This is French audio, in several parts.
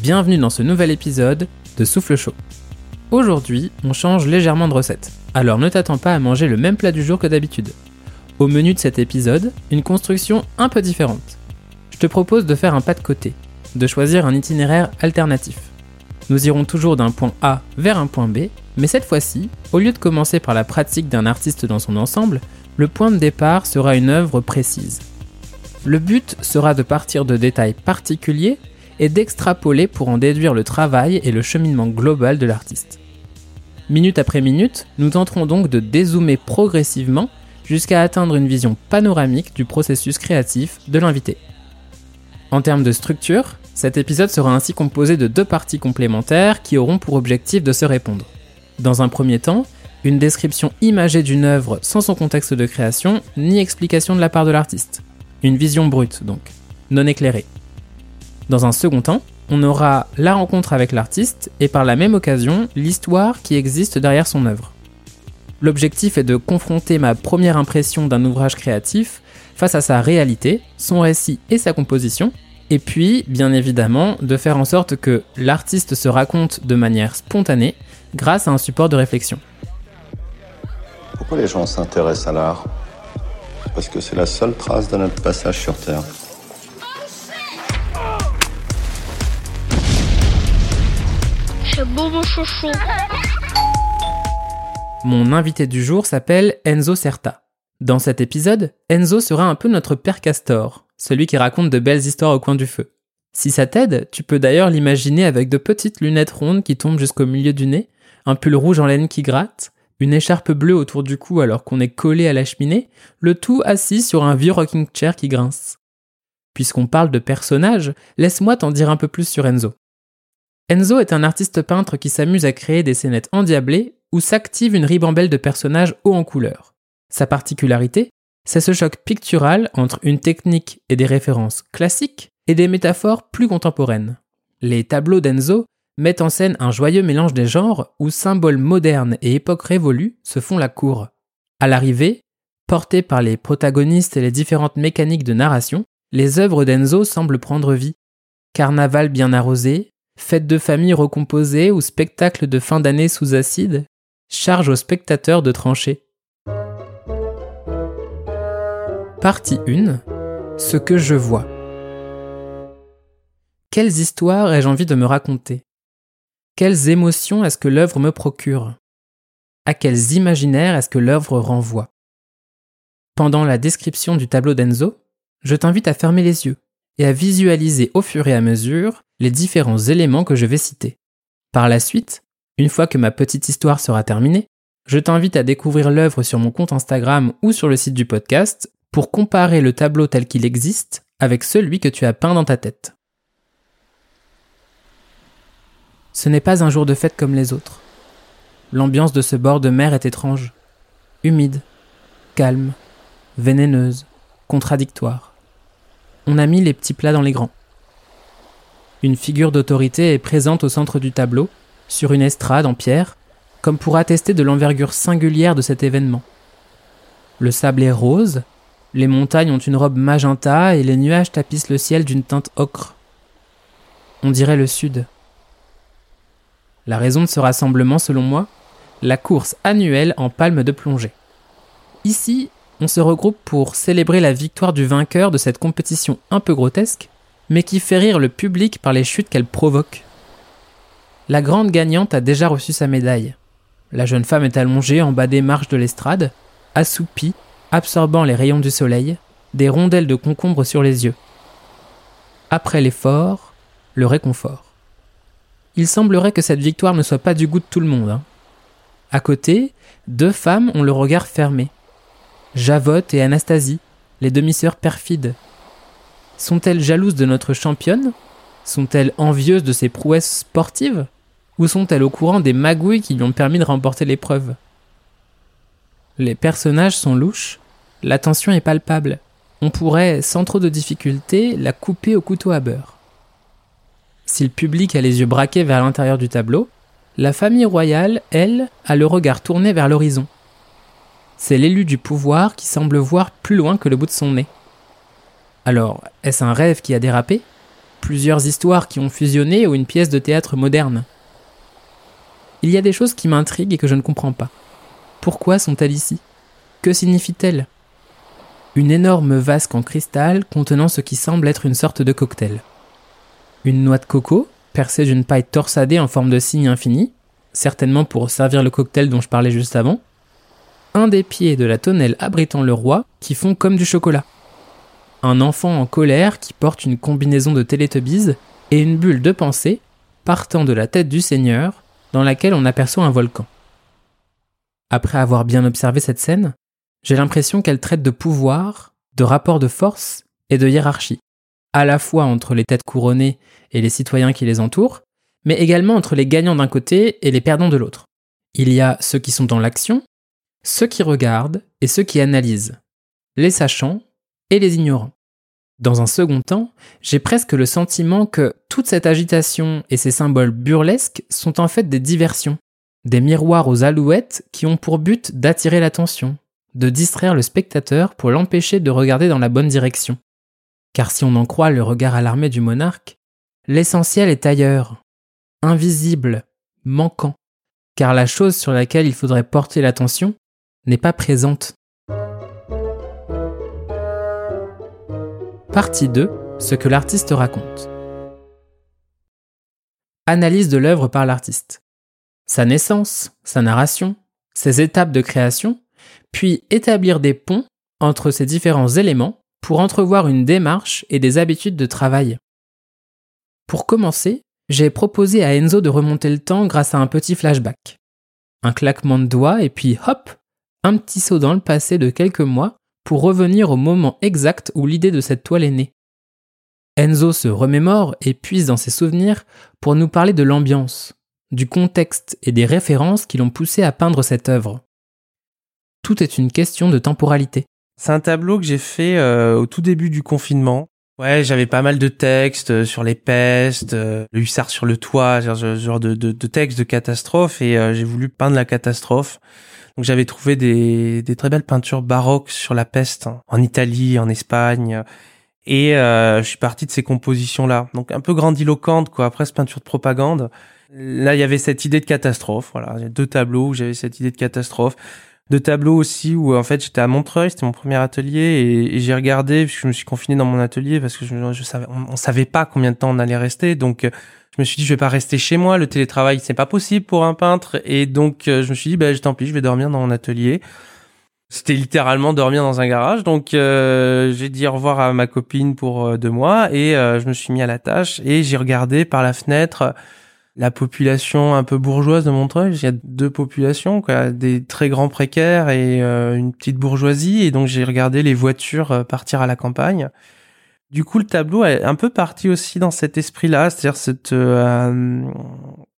Bienvenue dans ce nouvel épisode de Souffle Chaud. Aujourd'hui, on change légèrement de recette, alors ne t'attends pas à manger le même plat du jour que d'habitude. Au menu de cet épisode, une construction un peu différente. Je te propose de faire un pas de côté, de choisir un itinéraire alternatif. Nous irons toujours d'un point A vers un point B, mais cette fois-ci, au lieu de commencer par la pratique d'un artiste dans son ensemble, le point de départ sera une œuvre précise. Le but sera de partir de détails particuliers et d'extrapoler pour en déduire le travail et le cheminement global de l'artiste. Minute après minute, nous tenterons donc de dézoomer progressivement jusqu'à atteindre une vision panoramique du processus créatif de l'invité. En termes de structure, cet épisode sera ainsi composé de deux parties complémentaires qui auront pour objectif de se répondre. Dans un premier temps, une description imagée d'une œuvre sans son contexte de création ni explication de la part de l'artiste. Une vision brute donc, non éclairée. Dans un second temps, on aura la rencontre avec l'artiste et par la même occasion l'histoire qui existe derrière son œuvre. L'objectif est de confronter ma première impression d'un ouvrage créatif face à sa réalité, son récit et sa composition, et puis, bien évidemment, de faire en sorte que l'artiste se raconte de manière spontanée grâce à un support de réflexion. Pourquoi les gens s'intéressent à l'art? Parce que c'est la seule trace de notre passage sur Terre. Mon invité du jour s'appelle Enzo Certa. Dans cet épisode, Enzo sera un peu notre père Castor, celui qui raconte de belles histoires au coin du feu. Si ça t'aide, tu peux d'ailleurs l'imaginer avec de petites lunettes rondes qui tombent jusqu'au milieu du nez, un pull rouge en laine qui gratte, une écharpe bleue autour du cou alors qu'on est collé à la cheminée, le tout assis sur un vieux rocking chair qui grince. Puisqu'on parle de personnages, laisse-moi t'en dire un peu plus sur Enzo. Enzo est un artiste peintre qui s'amuse à créer des scénettes endiablées où s'active une ribambelle de personnages hauts en couleur. Sa particularité, c'est ce choc pictural entre une technique et des références classiques et des métaphores plus contemporaines. Les tableaux d'Enzo mettent en scène un joyeux mélange des genres où symboles modernes et époques révolues se font la cour. À l'arrivée, portées par les protagonistes et les différentes mécaniques de narration, les œuvres d'Enzo semblent prendre vie. Carnaval bien arrosé, fête de famille recomposée ou spectacle de fin d'année sous acide, charge aux spectateurs de trancher. Partie 1. Ce que je vois. Quelles histoires ai-je envie de me raconter? Quelles émotions est-ce que l'œuvre me procure? À quels imaginaires est-ce que l'œuvre renvoie? Pendant la description du tableau d'Enzo, je t'invite à fermer les yeux et à visualiser au fur et à mesure les différents éléments que je vais citer. Par la suite, une fois que ma petite histoire sera terminée, je t'invite à découvrir l'œuvre sur mon compte Instagram ou sur le site du podcast pour comparer le tableau tel qu'il existe avec celui que tu as peint dans ta tête. Ce n'est pas un jour de fête comme les autres. L'ambiance de ce bord de mer est étrange, humide, calme, vénéneuse, contradictoire. On a mis les petits plats dans les grands. Une figure d'autorité est présente au centre du tableau, sur une estrade en pierre, comme pour attester de l'envergure singulière de cet événement. Le sable est rose, les montagnes ont une robe magenta et les nuages tapissent le ciel d'une teinte ocre. On dirait le sud. La raison de ce rassemblement, selon moi, la course annuelle en palme de plongée. Ici, on se regroupe pour célébrer la victoire du vainqueur de cette compétition un peu grotesque, mais qui fait rire le public par les chutes qu'elle provoque. La grande gagnante a déjà reçu sa médaille. La jeune femme est allongée en bas des marches de l'estrade, assoupie, absorbant les rayons du soleil, des rondelles de concombre sur les yeux. Après l'effort, le réconfort. Il semblerait que cette victoire ne soit pas du goût de tout le monde. Hein. À côté, deux femmes ont le regard fermé. Javotte et Anastasie, les demi-sœurs perfides, sont-elles jalouses de notre championne? Sont-elles envieuses de ses prouesses sportives? Ou sont-elles au courant des magouilles qui lui ont permis de remporter l'épreuve? Les personnages sont louches, l'attention est palpable. On pourrait, sans trop de difficulté, la couper au couteau à beurre. Si le public a les yeux braqués vers l'intérieur du tableau, la famille royale, elle, a le regard tourné vers l'horizon. C'est l'élu du pouvoir qui semble voir plus loin que le bout de son nez. Alors, est-ce un rêve qui a dérapé? Plusieurs histoires qui ont fusionné ou une pièce de théâtre moderne? Il y a des choses qui m'intriguent et que je ne comprends pas. Pourquoi sont-elles ici? Que signifient-elles? Une énorme vasque en cristal contenant ce qui semble être une sorte de cocktail. Une noix de coco, percée d'une paille torsadée en forme de signe infini, certainement pour servir le cocktail dont je parlais juste avant. Un des pieds de la tonnelle abritant le roi qui font comme du chocolat un enfant en colère qui porte une combinaison de Télétubbies et une bulle de pensée partant de la tête du Seigneur dans laquelle on aperçoit un volcan. Après avoir bien observé cette scène, j'ai l'impression qu'elle traite de pouvoir, de rapport de force et de hiérarchie, à la fois entre les têtes couronnées et les citoyens qui les entourent, mais également entre les gagnants d'un côté et les perdants de l'autre. Il y a ceux qui sont dans l'action, ceux qui regardent et ceux qui analysent, les sachants et les ignorants. Dans un second temps, j'ai presque le sentiment que toute cette agitation et ces symboles burlesques sont en fait des diversions, des miroirs aux alouettes qui ont pour but d'attirer l'attention, de distraire le spectateur pour l'empêcher de regarder dans la bonne direction. Car si on en croit le regard alarmé du monarque, l'essentiel est ailleurs, invisible, manquant, car la chose sur laquelle il faudrait porter l'attention n'est pas présente. Partie 2. Ce que l'artiste raconte. Analyse de l'œuvre par l'artiste. Sa naissance, sa narration, ses étapes de création, puis établir des ponts entre ces différents éléments pour entrevoir une démarche et des habitudes de travail. Pour commencer, j'ai proposé à Enzo de remonter le temps grâce à un petit flashback. Un claquement de doigts et puis hop, un petit saut dans le passé de quelques mois pour revenir au moment exact où l'idée de cette toile est née. Enzo se remémore et puise dans ses souvenirs pour nous parler de l'ambiance, du contexte et des références qui l'ont poussé à peindre cette œuvre. Tout est une question de temporalité. C'est un tableau que j'ai fait euh, au tout début du confinement. Ouais, j'avais pas mal de textes euh, sur les pestes, euh, le hussard sur le toit, ce genre de, de, de textes de catastrophe, et j'ai voulu peindre la catastrophe. Donc j'avais trouvé des, des, très belles peintures baroques sur la peste hein, en Italie, en Espagne. Et euh, je suis parti de ces compositions-là. Donc un peu grandiloquente, quoi, après cette peinture de propagande. Là, il y avait cette idée de catastrophe. Voilà, deux tableaux où j'avais cette idée de catastrophe. Deux tableaux aussi où en fait j'étais à Montreuil, c'était mon premier atelier et, j'ai regardé puisque je me suis confiné dans mon atelier parce que je, savais, on, savait pas combien de temps on allait rester, donc je me suis dit je vais pas rester chez moi, le télétravail c'est pas possible pour un peintre. Et donc euh, je me suis dit ben tant pis, je vais dormir dans mon atelier. C'était littéralement dormir dans un garage, donc euh, j'ai dit au revoir à ma copine pour euh, deux mois et je me suis mis à la tâche et j'ai regardé par la fenêtre la population un peu bourgeoise de Montreuil. Il y a deux populations, quoi, des très grands précaires et une petite bourgeoisie, et donc j'ai regardé les voitures partir à la campagne. Du coup, le tableau est un peu parti aussi dans cet esprit-là, c'est-à-dire cette euh,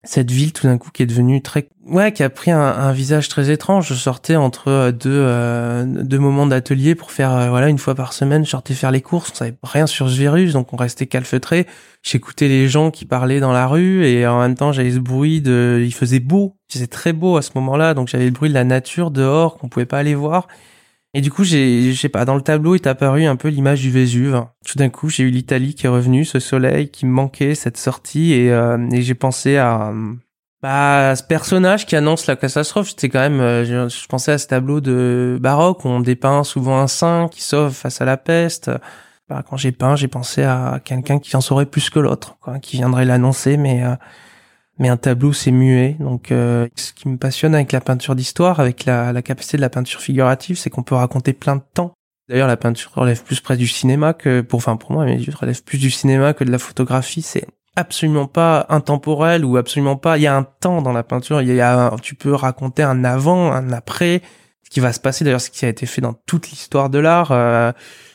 cette ville tout d'un coup qui est devenue très ouais, qui a pris un, un visage très étrange. Je sortais entre euh, deux euh, deux moments d'atelier pour faire euh, voilà une fois par semaine, je sortais faire les courses. On savait rien sur ce virus, donc on restait calfeutré. J'écoutais les gens qui parlaient dans la rue et en même temps j'avais ce bruit de, il faisait beau, c'était très beau à ce moment-là, donc j'avais le bruit de la nature dehors qu'on pouvait pas aller voir. Et du coup, j'ai, je sais pas, dans le tableau est apparu un peu l'image du Vésuve. Tout d'un coup, j'ai eu l'Italie qui est revenue, ce soleil qui me manquait, cette sortie, et, euh, et j'ai pensé à, bah, ce personnage qui annonce la catastrophe. C'était quand même, euh, je, pensais à ce tableau de baroque où on dépeint souvent un saint qui sauve face à la peste. Bah, quand j'ai peint, j'ai pensé à quelqu'un qui en saurait plus que l'autre, quoi, qui viendrait l'annoncer, mais euh, mais un tableau c'est muet. Donc euh, ce qui me passionne avec la peinture d'histoire, avec la, la, capacité de la peinture figurative, c'est qu'on peut raconter plein de temps. D'ailleurs, la peinture relève plus près du cinéma que, pour, enfin pour moi, mais relève plus du cinéma que de la photographie. C'est absolument pas intemporel ou absolument pas. Il y a un temps dans la peinture. Il y a, tu peux raconter un avant, un après, ce qui va se passer. D'ailleurs, ce qui a été fait dans toute l'histoire de l'art. Euh,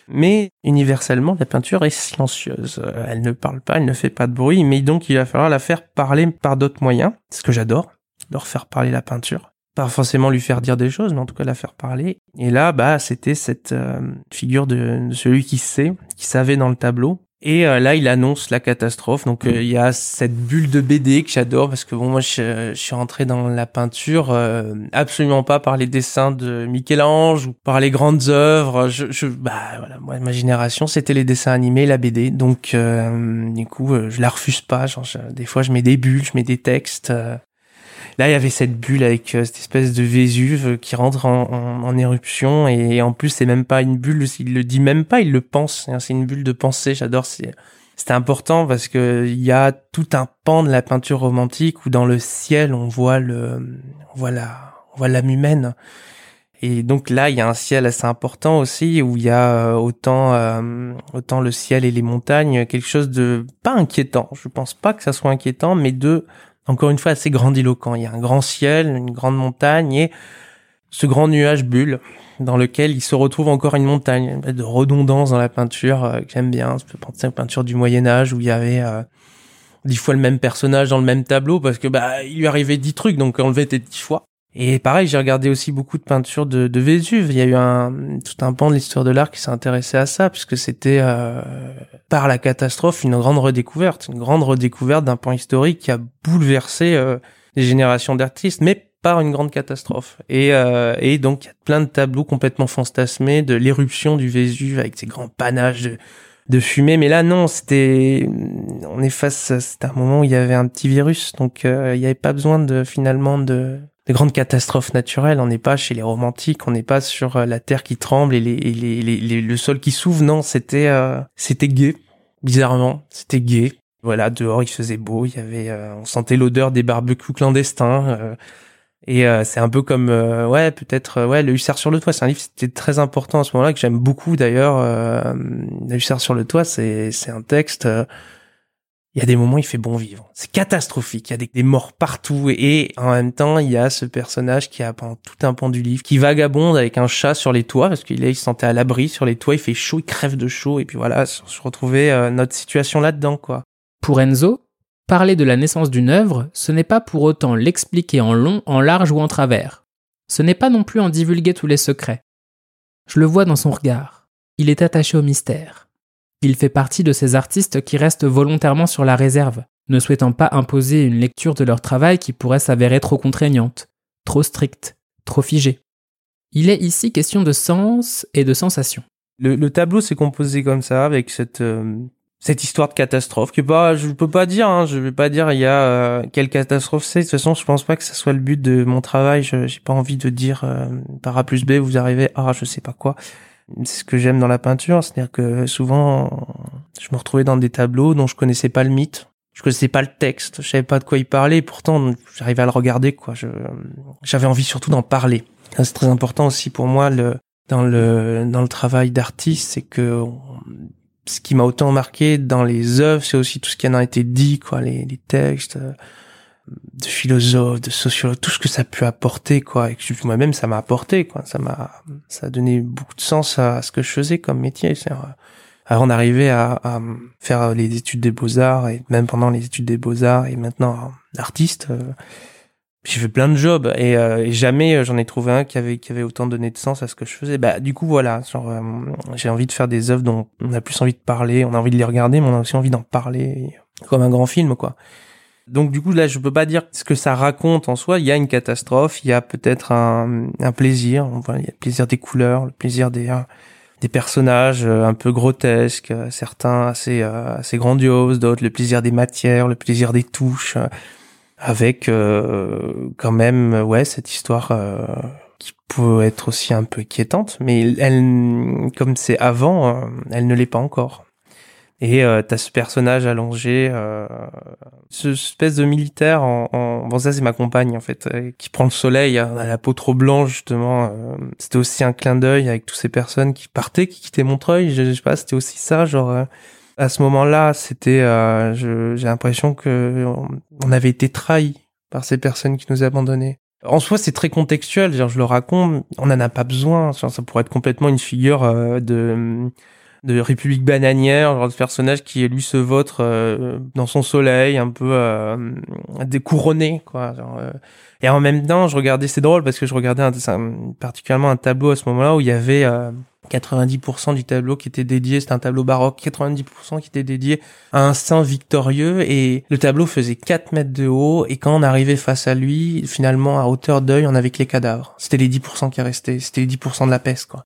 mais universellement, la peinture est silencieuse. Euh, elle ne parle pas, elle ne fait pas de bruit, mais donc il va falloir la faire parler par d'autres moyens. C'est ce que j'adore, leur faire parler la peinture. Pas forcément lui faire dire des choses, mais en tout cas la faire parler. Et là, bah, c'était cette euh, figure de, celui qui sait, qui savait dans le tableau. Et euh, là, il annonce la catastrophe. Donc, euh, il y a cette bulle de BD que j'adore parce que bon, moi, je, je, suis rentré dans la peinture euh, absolument pas par les dessins de Michel-Ange ou par les grandes œuvres. Je, je, bah voilà, moi, ma génération, c'était les dessins animés, la BD. Donc, du coup, je la refuse pas. Genre, des fois, je mets des bulles, je mets des textes. Là, il y avait cette bulle avec cette espèce de Vésuve qui rentre en, éruption et en plus, c'est même pas une bulle. Il le dit même pas, il le pense. C'est une bulle de pensée. J'adore. C'était important parce que il y a tout un pan de la peinture romantique où dans le ciel on voit le, on voit la, on voit l'âme humaine. Et donc là, il y a un ciel assez important aussi où il y a autant euh, autant le ciel et les montagnes, quelque chose de pas inquiétant. Je pense pas que ça soit inquiétant, mais de encore une fois assez grandiloquent. Il y a un grand ciel, une grande montagne et ce grand nuage bulle dans lequel il se retrouve encore une montagne de redondance dans la peinture euh, que j'aime bien. Je peux penser peintures du Moyen Âge où il y avait euh, dix fois le même personnage dans le même tableau parce que bah il lui arrivait dix trucs donc on le était dix fois. Et pareil, j'ai regardé aussi beaucoup de peintures de, de Vésuve. Il y a eu un tout un pan de l'histoire de l'art qui s'est intéressé à ça, puisque c'était euh, par la catastrophe une grande redécouverte, une grande redécouverte d'un pan historique qui a bouleversé euh, des générations d'artistes, mais par une grande catastrophe. Et, euh, et donc il y a plein de tableaux complètement fantasmés de l'éruption du Vésuve avec ses grands panaches de, de fumée. Mais là, non, c'était, on est face, c'était un moment où il y avait un petit virus, donc euh, il n'y avait pas besoin de finalement de de grandes catastrophes naturelles. On n'est pas chez les romantiques, on n'est pas sur euh, la terre qui tremble et, les, les, les, le sol qui s'ouvre. Non, c'était euh, c'était gai. Bizarrement, c'était gai. Voilà, dehors il faisait beau, il y avait, euh, on sentait l'odeur des barbecues clandestins. et c'est un peu comme, ouais, peut-être, ouais, le hussard sur le toit. C'est un livre, c'était très important à ce moment-là que j'aime beaucoup d'ailleurs. le hussard sur le toit, c'est c'est un texte il y a des moments, il fait bon vivre. C'est catastrophique. Il y a des, morts partout et, en même temps, il y a ce personnage qui a pendant tout un pan du livre, qui vagabonde avec un chat sur les toits parce qu'il il se sentait à l'abri sur les toits. Il fait chaud, il crève de chaud et puis voilà, se retrouver euh, notre situation là-dedans, quoi. Pour Enzo, parler de la naissance d'une œuvre, ce n'est pas pour autant l'expliquer en long, en large ou en travers. Ce n'est pas non plus en divulguer tous les secrets. Je le vois dans son regard. Il est attaché au mystère. Il fait partie de ces artistes qui restent volontairement sur la réserve, ne souhaitant pas imposer une lecture de leur travail qui pourrait s'avérer trop contraignante, trop stricte, trop figée. Il est ici question de sens et de sensation. Le, tableau s'est composé comme ça, avec cette, euh, histoire de catastrophe, que pas, je peux pas dire, hein, je vais pas dire il y a euh, quelle catastrophe c'est. De toute façon, je pense pas que ce soit le but de mon travail. Je j'ai pas envie de dire euh, par A plus B, vous arrivez à je sais pas quoi. C'est ce que j'aime dans la peinture, c'est-à-dire que souvent, je me retrouvais dans des tableaux dont je connaissais pas le mythe, je connaissais pas le texte, je savais pas de quoi il parlait, pourtant j'arrivais à le regarder, quoi. j'avais envie surtout d'en parler. C'est très important aussi pour moi le, dans le dans le travail d'artiste, c'est que ce qui m'a autant marqué dans les œuvres, c'est aussi tout ce qui en a été dit, quoi, les, les textes de philosophe, de sociologue, tout ce que ça pu apporter, quoi. Et que moi-même, ça m'a apporté, quoi. Ça m'a, ça a donné beaucoup de sens à ce que je faisais comme métier. C'est avant d'arriver à, à, faire les études des beaux-arts et même pendant les études des beaux-arts et maintenant artiste, euh, j'ai fait plein de jobs et, euh, et jamais euh, j'en ai trouvé un qui avait qui avait autant donné de sens à ce que je faisais. Bah du coup voilà, genre j'ai envie de faire des œuvres dont on a plus envie de parler, on a envie de les regarder, mais on a aussi envie d'en parler comme un grand film quoi. Donc du coup là je peux pas dire ce que ça raconte en soi. Il y a une catastrophe, il y a peut-être un, un plaisir. il y a le plaisir des couleurs, le plaisir des euh, des personnages euh, un peu grotesques, euh, certains assez assez grandioses, d'autres le plaisir des matières, le plaisir des touches, avec quand même ouais cette histoire qui peut être aussi un peu inquiétante, mais elle comme c'est avant, elle ne l'est pas encore. Et euh, t'as ce personnage allongé, euh, ce espèce de militaire en, en... bon ça c'est ma compagne en fait, euh, qui prend le soleil, à la peau trop blanche justement. Euh, c'était aussi un clin d'œil avec toutes ces personnes qui partaient, qui quittaient Montreuil. Je, je sais pas, c'était aussi ça, genre à ce moment-là, c'était, j'ai l'impression que on avait été trahi par ces personnes qui nous abandonnaient. En soi, c'est très contextuel. Genre, je le raconte, on n'en a pas besoin. Ça pourrait être complètement une figure de de République bananière, genre de personnage qui lui se vautre euh, dans son soleil, un peu euh, découronné, quoi. Euh. Et en même temps, je regardais, c'est drôle parce que je regardais un, particulièrement un tableau à ce moment-là où il y avait 90% du tableau qui était dédié, c'était un tableau baroque, 90% qui était dédié à un saint victorieux et le tableau faisait 4 mètres de haut et quand on arrivait face à lui, finalement à hauteur d'œil, on avait que les cadavres. C'était les 10% qui restaient, c'était les 10% de la peste quoi.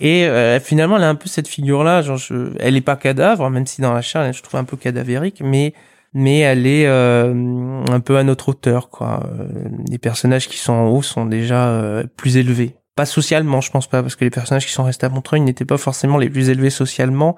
Et euh, finalement, elle a un peu cette figure-là, genre elle est pas cadavre, même si dans la chair, je trouve un peu cadavérique, mais mais elle est euh, un peu à notre hauteur quoi. Euh, les personnages qui sont en haut sont déjà plus élevés pas socialement, je pense pas, parce que les personnages qui sont restés à Montreuil n'étaient pas forcément les plus élevés socialement,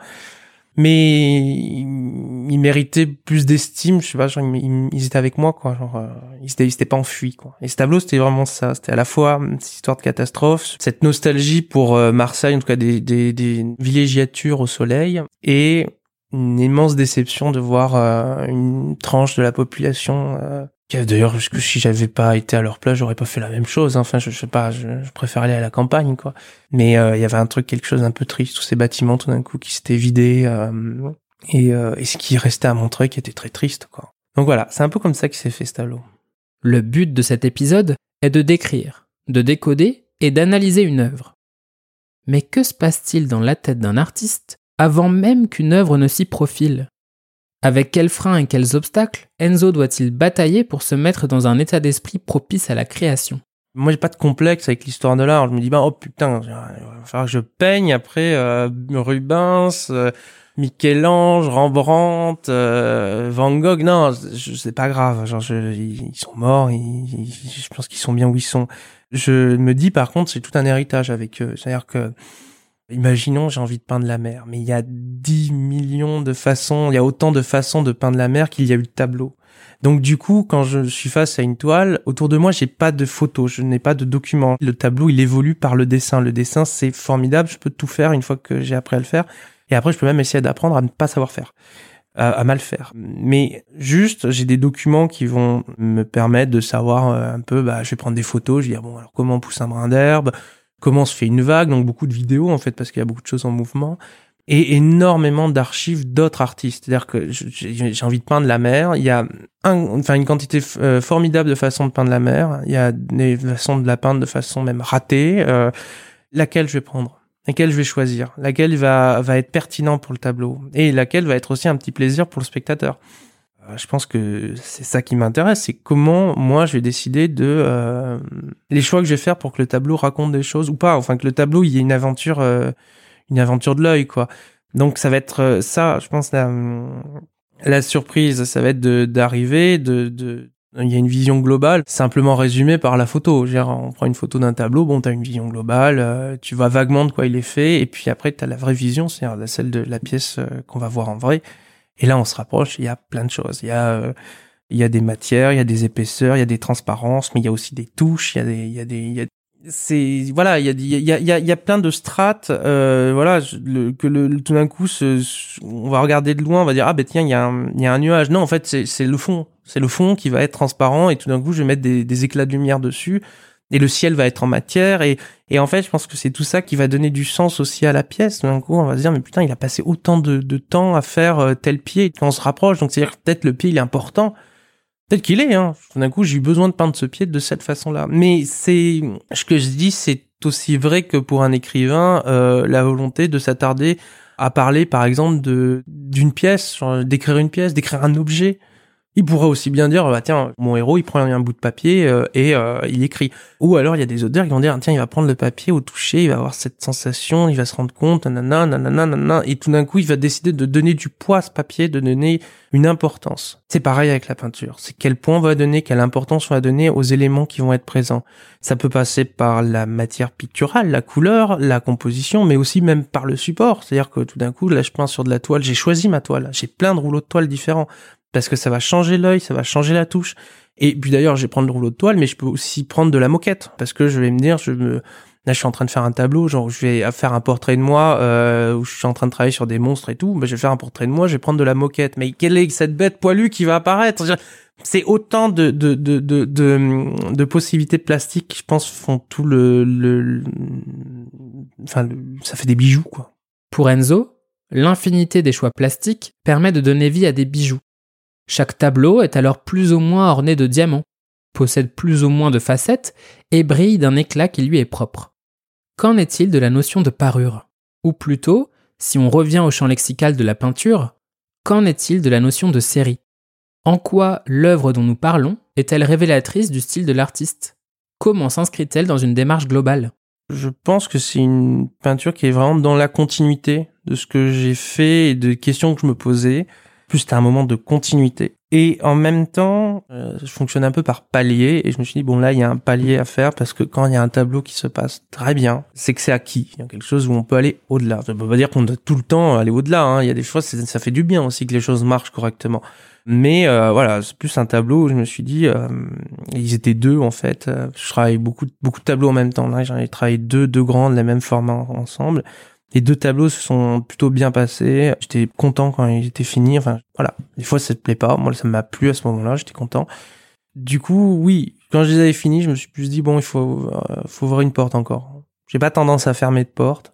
mais ils, méritaient plus d'estime. Je sais pas, genre, ils, étaient avec moi, quoi. Genre, euh, ils s'étaient, pas enfuis, quoi. Et ce tableau, c'était vraiment ça. C'était à la fois cette histoire de catastrophe, cette nostalgie pour euh, Marseille, en tout cas des, des, des villégiatures au soleil, et une immense déception de voir euh, une tranche de la population D'ailleurs, si j'avais pas été à leur place, j'aurais pas fait la même chose. Hein. Enfin, je, sais pas, je, préfère aller à la campagne, quoi. Mais euh, il y avait un truc, quelque chose un peu triste, tous ces bâtiments tout d'un coup qui s'étaient vidés euh, et, euh, et ce qui restait à Montreuil qui était très triste, quoi. Donc voilà, c'est un peu comme ça qu'il s'est fait ce tableau. Le but de cet épisode est de décrire, de décoder et d'analyser une œuvre. Mais que se passe-t-il dans la tête d'un artiste avant même qu'une œuvre ne s'y profile? Avec quels freins et quels obstacles Enzo doit-il batailler pour se mettre dans un état d'esprit propice à la création? Moi, j'ai pas de complexe avec l'histoire de l'art. Je me dis, bah, oh putain, il va falloir que je peigne après euh, Rubens, euh, Michel-Ange, Rembrandt, euh, Van Gogh. Non, c'est pas grave. Genre, ils sont morts. je pense qu'ils sont bien où ils sont. Je me dis, par contre, c'est tout un héritage avec eux. C'est-à-dire que Imaginons, j'ai envie de peindre la mer, mais il y a 10 millions de façons, il y a autant de façons de peindre la mer qu'il y a eu le tableau. Donc du coup, quand je suis face à une toile, autour de moi, j'ai pas de photos, je n'ai pas de documents. Le tableau, il évolue par le dessin. Le dessin, c'est formidable, je peux tout faire une fois que j'ai appris à le faire. Et après, je peux même essayer d'apprendre à ne pas savoir faire, à, mal faire. Mais juste, j'ai des documents qui vont me permettre de savoir euh, un peu, bah, je vais prendre des photos, je vais dire, bon, alors comment pousse un brin d'herbe, comment se fait une vague, donc beaucoup de vidéos en fait parce qu'il y a beaucoup de choses en mouvement et énormément d'archives d'autres artistes. C'est-à-dire que j'ai envie de peindre la mer, il y a une quantité euh, formidable de façons de peindre la mer, il y a des façons de la peindre de façon même ratée. Euh, laquelle je vais prendre? Laquelle je vais choisir? Laquelle va, va être pertinent pour le tableau? Et laquelle va être aussi un petit plaisir pour le spectateur? Je pense que c'est ça qui m'intéresse, c'est comment moi je vais décider de euh, les choix que je vais faire pour que le tableau raconte des choses ou pas, enfin que le tableau il y ait une aventure, euh, une aventure de l'œil quoi. Donc ça va être ça, je pense la, surprise, ça va être d'arriver, de, de, il y a une vision globale, simplement résumée par la photo. Dire, on prend une photo d'un tableau, bon, t'as une vision globale, tu vois vaguement de quoi il est fait, et puis après t'as la vraie vision, c'est-à-dire celle de la pièce qu'on va voir en vrai. Et là, on se rapproche, il y a plein de choses. Il y a, euh, il y a des matières, il y a des épaisseurs, il y a des transparences, mais il y a aussi des touches, il y a des, il y a des, il y a c'est voilà il y a il y a y y a plein de strates euh, voilà que le, tout d'un coup ce, on va regarder de loin on va dire ah ben tiens il y a un il y a un nuage non en fait c'est c'est le fond c'est le fond qui va être transparent et tout d'un coup je vais mettre des éclats de lumière dessus et le ciel va être en matière. Et et en fait je pense que c'est tout ça qui va donner du sens aussi à la pièce. D'un coup on va se dire mais putain il a passé autant de, de temps à faire euh, tel pied. Quand on se rapproche donc c'est à dire peut-être le pied il est important. Peut-être qu'il est hein. D'un coup j'ai eu besoin de peindre ce pied de cette façon là mais c'est ce que je dis c'est aussi vrai que pour un écrivain euh, la volonté de s'attarder à parler par exemple de d'une pièce d'écrire une pièce d'écrire un objet il pourrait aussi bien dire, bah tiens, mon héros, il prend un bout de papier euh, et euh, il écrit. Ou alors il y a des auteurs qui vont dire, tiens, il va prendre le papier au toucher, il va avoir cette sensation, il va se rendre compte, nanana, nanana, nanana, et tout d'un coup, il va décider de donner du poids à ce papier, de donner une importance. C'est pareil avec la peinture. C'est quel point on va donner, quelle importance on va donner aux éléments qui vont être présents. Ça peut passer par la matière picturale, la couleur, la composition, mais aussi même par le support. C'est-à-dire que tout d'un coup, là, je peins sur de la toile, j'ai choisi ma toile, j'ai plein de rouleaux de toile différents parce que ça va changer l'œil, ça va changer la touche. Et puis d'ailleurs, je vais prendre le rouleau de toile, mais je peux aussi prendre de la moquette, parce que je vais me dire, je me, là, je suis en train de faire un tableau, genre, je vais faire un portrait de moi, euh, où je suis en train de travailler sur des monstres et tout, bah, je vais faire un portrait de moi, je vais prendre de la moquette. Mais quelle est cette bête poilue qui va apparaître? C'est autant de, de, de, de, de, possibilités plastiques qui, je pense, font tout le, le, enfin, ça fait des bijoux, quoi. Pour Enzo, l'infinité des choix plastiques permet de donner vie à des bijoux chaque tableau est alors plus ou moins orné de diamants, possède plus ou moins de facettes et brille d'un éclat qui lui est propre. Qu'en est-il de la notion de parure? Ou plutôt, si on revient au champ lexical de la peinture, qu'en est-il de la notion de série? En quoi l'œuvre dont nous parlons est-elle révélatrice du style de l'artiste? Comment s'inscrit-elle dans une démarche globale? Je pense que c'est une peinture qui est vraiment dans la continuité de ce que j'ai fait et des questions que je me posais. Plus c'était un moment de continuité. Et en même temps, euh, je fonctionne un peu par palier et je me suis dit bon là il y a un palier à faire parce que quand il y a un tableau qui se passe très bien, c'est que c'est acquis. Il y a quelque chose où on peut aller au-delà. Ça veut pas dire qu'on doit tout le temps aller au-delà. Hein. Il y a des choses, ça fait du bien aussi que les choses marchent correctement. Mais euh, voilà, c'est plus un tableau où je me suis dit, euh, ils étaient deux en fait. Je travaille beaucoup, beaucoup de tableaux en même temps. Là, j'en ai travaillé deux, deux grands de la même format ensemble. Les deux tableaux se sont plutôt bien passés. J'étais content quand ils étaient finis. Enfin, voilà. Des fois, ça te plaît pas. Moi, ça m'a plu à ce moment-là. J'étais content. Du coup, oui, quand je les avais finis, je me suis plus dit bon, il faut, euh, faut ouvrir une porte encore. J'ai pas tendance à fermer de porte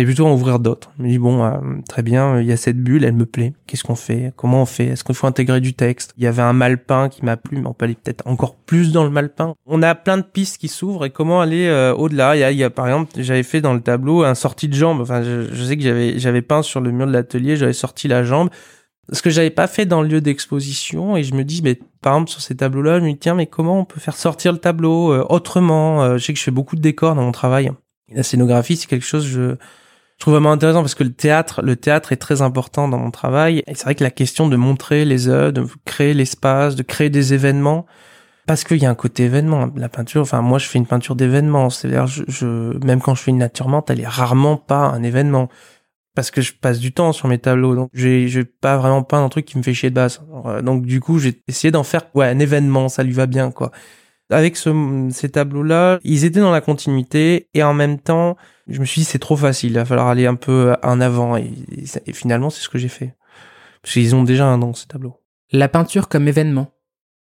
et plutôt en ouvrir d'autres. Je me dis bon, euh, très bien, il y a cette bulle, elle me plaît. Qu'est-ce qu'on fait? Comment on fait? Est-ce qu'il faut intégrer du texte? Il y avait un malpin qui m'a plu, mais on peut aller peut-être encore plus dans le malpin. On a plein de pistes qui s'ouvrent et comment aller euh, au-delà? Il y a, y a par exemple, j'avais fait dans le tableau un sorti de jambe. Enfin, je, je sais que j'avais j'avais peint sur le mur de l'atelier, j'avais sorti la jambe. Ce que j'avais pas fait dans le lieu d'exposition et je me dis, mais par exemple sur ces tableaux-là, je me dis tiens, mais comment on peut faire sortir le tableau euh, autrement? Je sais que je fais beaucoup de décors dans mon travail. la scénographie, c'est quelque chose je je trouve vraiment intéressant parce que le théâtre, le théâtre est très important dans mon travail. Et c'est vrai que la question de montrer les œuvres, de créer l'espace, de créer des événements, parce qu'il y a un côté événement. La peinture, enfin moi je fais une peinture d'événement. C'est-à-dire, je, je, même quand je fais une nature morte, elle est rarement pas un événement parce que je passe du temps sur mes tableaux. Donc j'ai, j'ai pas vraiment peint un truc qui me fait chier de base. Euh, donc du coup j'ai essayé d'en faire ouais un événement, ça lui va bien quoi. Avec ce, ces tableaux-là, ils étaient dans la continuité et en même temps je me suis dit c'est trop facile, il va falloir aller un peu en avant et, finalement c'est ce que j'ai fait. Parce qu'ils ont déjà un nom ces tableaux. La peinture comme événement,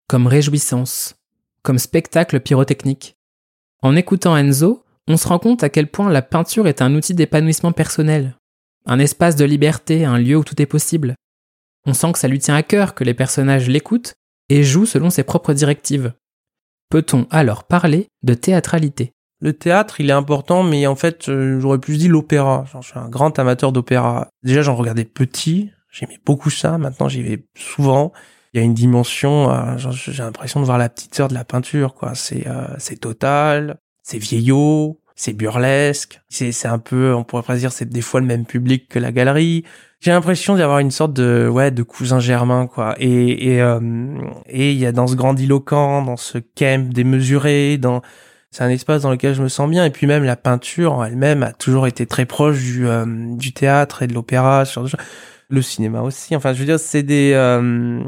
comme réjouissance, comme spectacle pyrotechnique. En écoutant Enzo, on se rend compte à quel point la peinture est un outil d'épanouissement personnel, un espace de liberté, un lieu où tout est possible. On sent que ça lui tient à cœur que les personnages l'écoutent et jouent selon ses propres directives. Peut-on alors parler de théâtralité? Le théâtre, il est important, mais en fait, euh, j'aurais plus dit l'opéra. Je suis un grand amateur d'opéra. Déjà, j'en regardais petit, j'aimais beaucoup ça. Maintenant, j'y vais souvent. Il y a une dimension, euh, j'ai l'impression de voir la petite sœur de la peinture, quoi. C'est euh, total, c'est vieillot, c'est burlesque. C'est c'est un peu, on pourrait pas dire, c'est des fois le même public que la galerie. J'ai l'impression d'y avoir une sorte de ouais de cousin germain, quoi. Et et et il y a dans ce grandiloquent, dans ce camp démesuré, dans c'est un espace dans lequel je me sens bien. Et puis même la peinture en elle-même a toujours été très proche du euh, du théâtre et de l'opéra le cinéma aussi. Enfin je veux dire c'est des euh,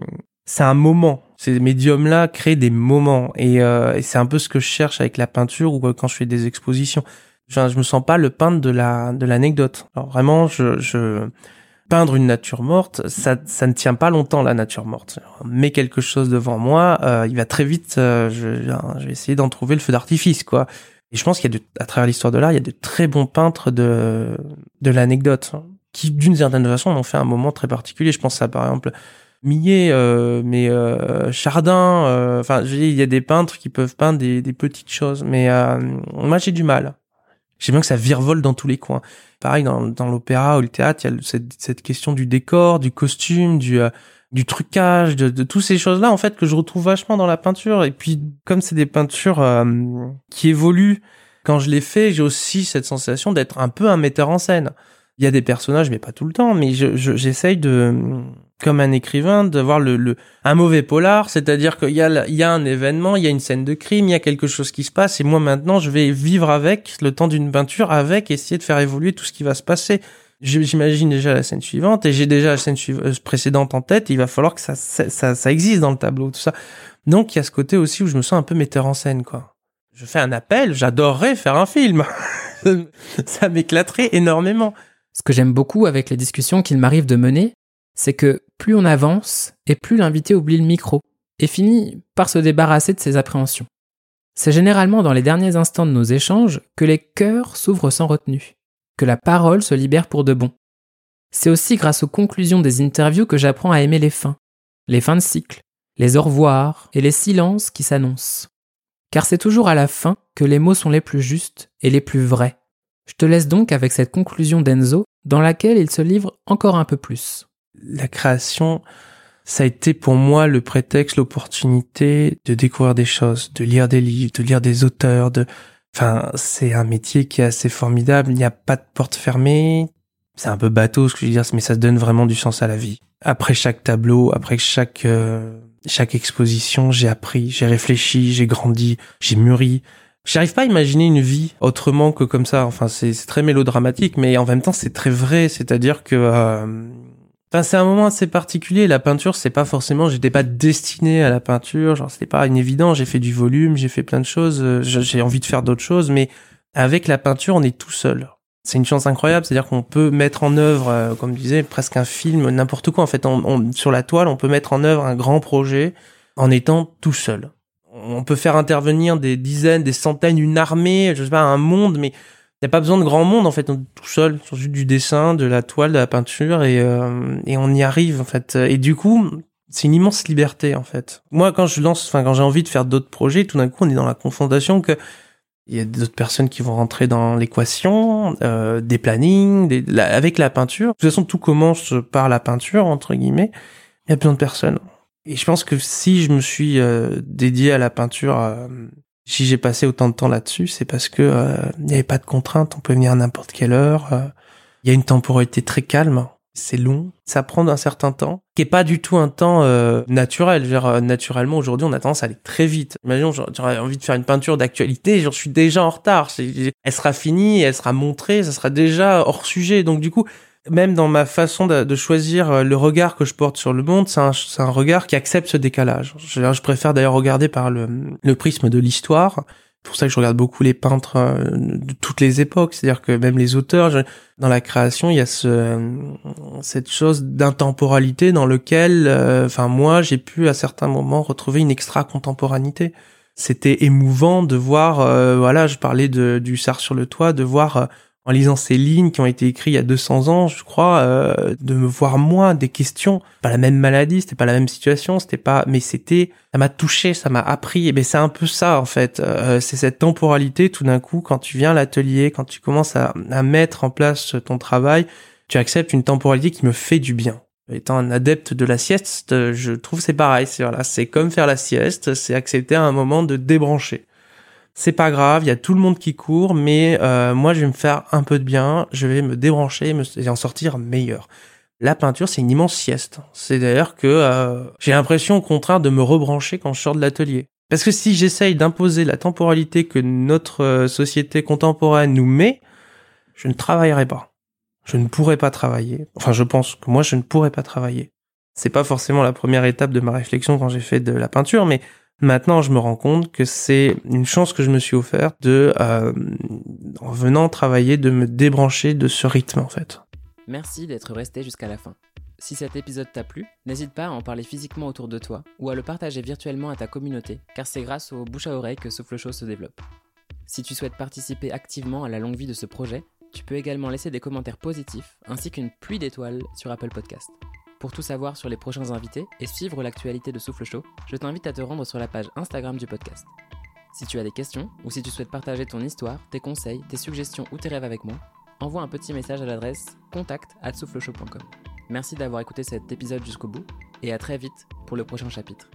c'est un moment. Ces médiums là créent des moments. Et, euh, et c'est un peu ce que je cherche avec la peinture ou quand je fais des expositions. Je, je me sens pas le peintre de la de l'anecdote. Alors vraiment je je peindre une nature morte, ça, ça ne tient pas longtemps la nature morte. Mais quelque chose devant moi, euh, il va très vite. Euh, je, vais essayer d'en trouver le feu d'artifice, quoi. Et je pense qu'il y a de, à travers l'histoire de l'art, il y a de très bons peintres de de l'anecdote hein, qui, d'une certaine façon, ont fait un moment très particulier. Je pense à par exemple Millet, euh, mais euh, Chardin. Enfin, il y a des peintres qui peuvent peindre des, des petites choses, mais moi j'ai du mal. J'ai bien que ça virevole dans tous les coins. Pareil, dans, l'opéra ou le théâtre, il y a cette, question du décor, du costume, du, euh, trucage, de, de toutes ces choses-là, en fait, que je retrouve vachement dans la peinture. Et puis, comme c'est des peintures euh, qui évoluent, quand je les fais, j'ai aussi cette sensation d'être un peu un metteur en scène. Il y a des personnages, mais pas tout le temps, mais j'essaye je, de comme un écrivain, d'avoir le, le, un mauvais polar, c'est-à-dire qu'il y a, il y a un événement, il y a une scène de crime, il y a quelque chose qui se passe, et moi maintenant, je vais vivre avec le temps d'une peinture, avec essayer de faire évoluer tout ce qui va se passer. J'imagine déjà la scène suivante, et j'ai déjà la scène euh, précédente en tête, il va falloir que ça, ça, ça, existe dans le tableau, tout ça. Donc il y a ce côté aussi où je me sens un peu metteur en scène, quoi. Je fais un appel, j'adorerais faire un film. ça m'éclaterait énormément. Ce que j'aime beaucoup avec les discussions qu'il m'arrive de mener, c'est que plus on avance et plus l'invité oublie le micro et finit par se débarrasser de ses appréhensions. C'est généralement dans les derniers instants de nos échanges que les cœurs s'ouvrent sans retenue, que la parole se libère pour de bon. C'est aussi grâce aux conclusions des interviews que j'apprends à aimer les fins, les fins de cycle, les au revoir et les silences qui s'annoncent. Car c'est toujours à la fin que les mots sont les plus justes et les plus vrais. Je te laisse donc avec cette conclusion d'Enzo, dans laquelle il se livre encore un peu plus. La création, ça a été pour moi le prétexte, l'opportunité de découvrir des choses, de lire des livres, de lire des auteurs, de, enfin, c'est un métier qui est assez formidable. Il n'y a pas de porte fermée. C'est un peu bateau ce que je veux dire, mais ça donne vraiment du sens à la vie. Après chaque tableau, après chaque euh, chaque exposition, j'ai appris, j'ai réfléchi, j'ai grandi, j'ai mûri. J'arrive pas à imaginer une vie autrement que comme ça. Enfin, c'est très mélodramatique, mais en même temps, c'est très vrai. C'est-à-dire que, euh, c'est un moment assez particulier. La peinture, c'est pas forcément. J'étais pas destiné à la peinture. Genre, c'était pas inévident. J'ai fait du volume, j'ai fait plein de choses. euh, J'ai envie de faire d'autres choses, mais avec la peinture, on est tout seul. C'est une chance incroyable, c'est-à-dire qu'on peut mettre en œuvre, euh, comme je disais, presque un film, n'importe quoi. En fait, sur la toile, on peut mettre en œuvre un grand projet en étant tout seul. On peut faire intervenir des dizaines, des centaines, une armée, je sais pas, un monde, mais n'y a pas besoin de grand monde, en fait, tout seul, sur juste du dessin, de la toile, de la peinture, et, euh, et on y arrive, en fait. Et du coup, c'est une immense liberté, en fait. Moi, quand je lance, enfin, quand j'ai envie de faire d'autres projets, tout d'un coup, on est dans la confrontation que il y a d'autres personnes qui vont rentrer dans l'équation, euh, des plannings, avec la peinture. De toute façon, tout commence par la peinture, entre guillemets. Il y a besoin de personnes. Et je pense que si je me suis euh, dédié à la peinture, euh, si j'ai passé autant de temps là-dessus, c'est parce que euh, il n'y avait pas de contraintes. On peut venir à n'importe quelle heure. euh. Il y a une temporalité très calme. C'est long, ça prend un certain temps, qui est pas du tout un temps euh, naturel. Naturellement, aujourd'hui, on a tendance à aller très vite. Imaginons, j'aurais- envie de faire une peinture d'actualité, j'en suis déjà en retard. Elle sera finie, elle sera montrée, ça sera déjà hors sujet. Donc, du coup, même dans ma façon de, choisir euh, le regard que je porte sur le monde, c'est un, un regard qui accepte ce décalage. Je, je préfère d'ailleurs regarder par le, le prisme de l'histoire. C'est pour ça que je regarde beaucoup les peintres euh, de toutes les époques. C'est-à-dire que même les auteurs, je- dans la création, il y a ce, cette chose d'intemporalité dans lequel, euh, enfin moi, j'ai pu à certains moments retrouver une extra-contemporanité. C'était émouvant de voir, voilà, je parlais de, du Sar sur le toit, de voir en lisant ces lignes qui ont été écrites il y a 200 ans, je crois, euh, de me voir moi des questions. Pas la même maladie, c'était pas la même situation, c'était pas, mais c'était, ça m'a touché, ça m'a appris. Et ben c'est un peu ça en fait. Euh, c'est cette temporalité tout d'un coup quand tu viens à l'atelier, quand tu commences à, à mettre en place ton travail, tu acceptes une temporalité qui me fait du bien. Étant un adepte de la sieste, je trouve c'est pareil. C'est voilà, c'est comme faire la sieste, c'est accepter un moment de débrancher c'est pas grave, il y a tout le monde qui court, mais euh, moi je vais me faire un peu de bien, je vais me débrancher me- et en sortir meilleur. La peinture, c'est une immense sieste. C'est d'ailleurs que euh, j'ai l'impression au contraire de me rebrancher quand je sors de l'atelier. Parce que si j'essaye d'imposer la temporalité que notre euh, société contemporaine nous met, je ne travaillerai pas. Je ne pourrai pas travailler. Enfin, je pense que moi, je ne pourrai pas travailler. C'est pas forcément la première étape de ma réflexion quand j'ai fait de la peinture, mais Maintenant, je me rends compte que c'est une chance que je me suis offerte de, euh, en venant travailler, de me débrancher de ce rythme, en fait. Merci d'être resté jusqu'à la fin. Si cet épisode t'a plu, n'hésite pas à en parler physiquement autour de toi ou à le partager virtuellement à ta communauté, car c'est grâce au bouche à oreille que Souffle Chaud se développe. Si tu souhaites participer activement à la longue vie de ce projet, tu peux également laisser des commentaires positifs ainsi qu'une pluie d'étoiles sur Apple Podcast. Pour tout savoir sur les prochains invités et suivre l'actualité de Souffle Chaud, je t'invite à te rendre sur la page Instagram du podcast. Si tu as des questions ou si tu souhaites partager ton histoire, tes conseils, tes suggestions ou tes rêves avec moi, envoie un petit message à l'adresse contact@soufflechaud.com. Merci d'avoir écouté cet épisode jusqu'au bout et à très vite pour le prochain chapitre.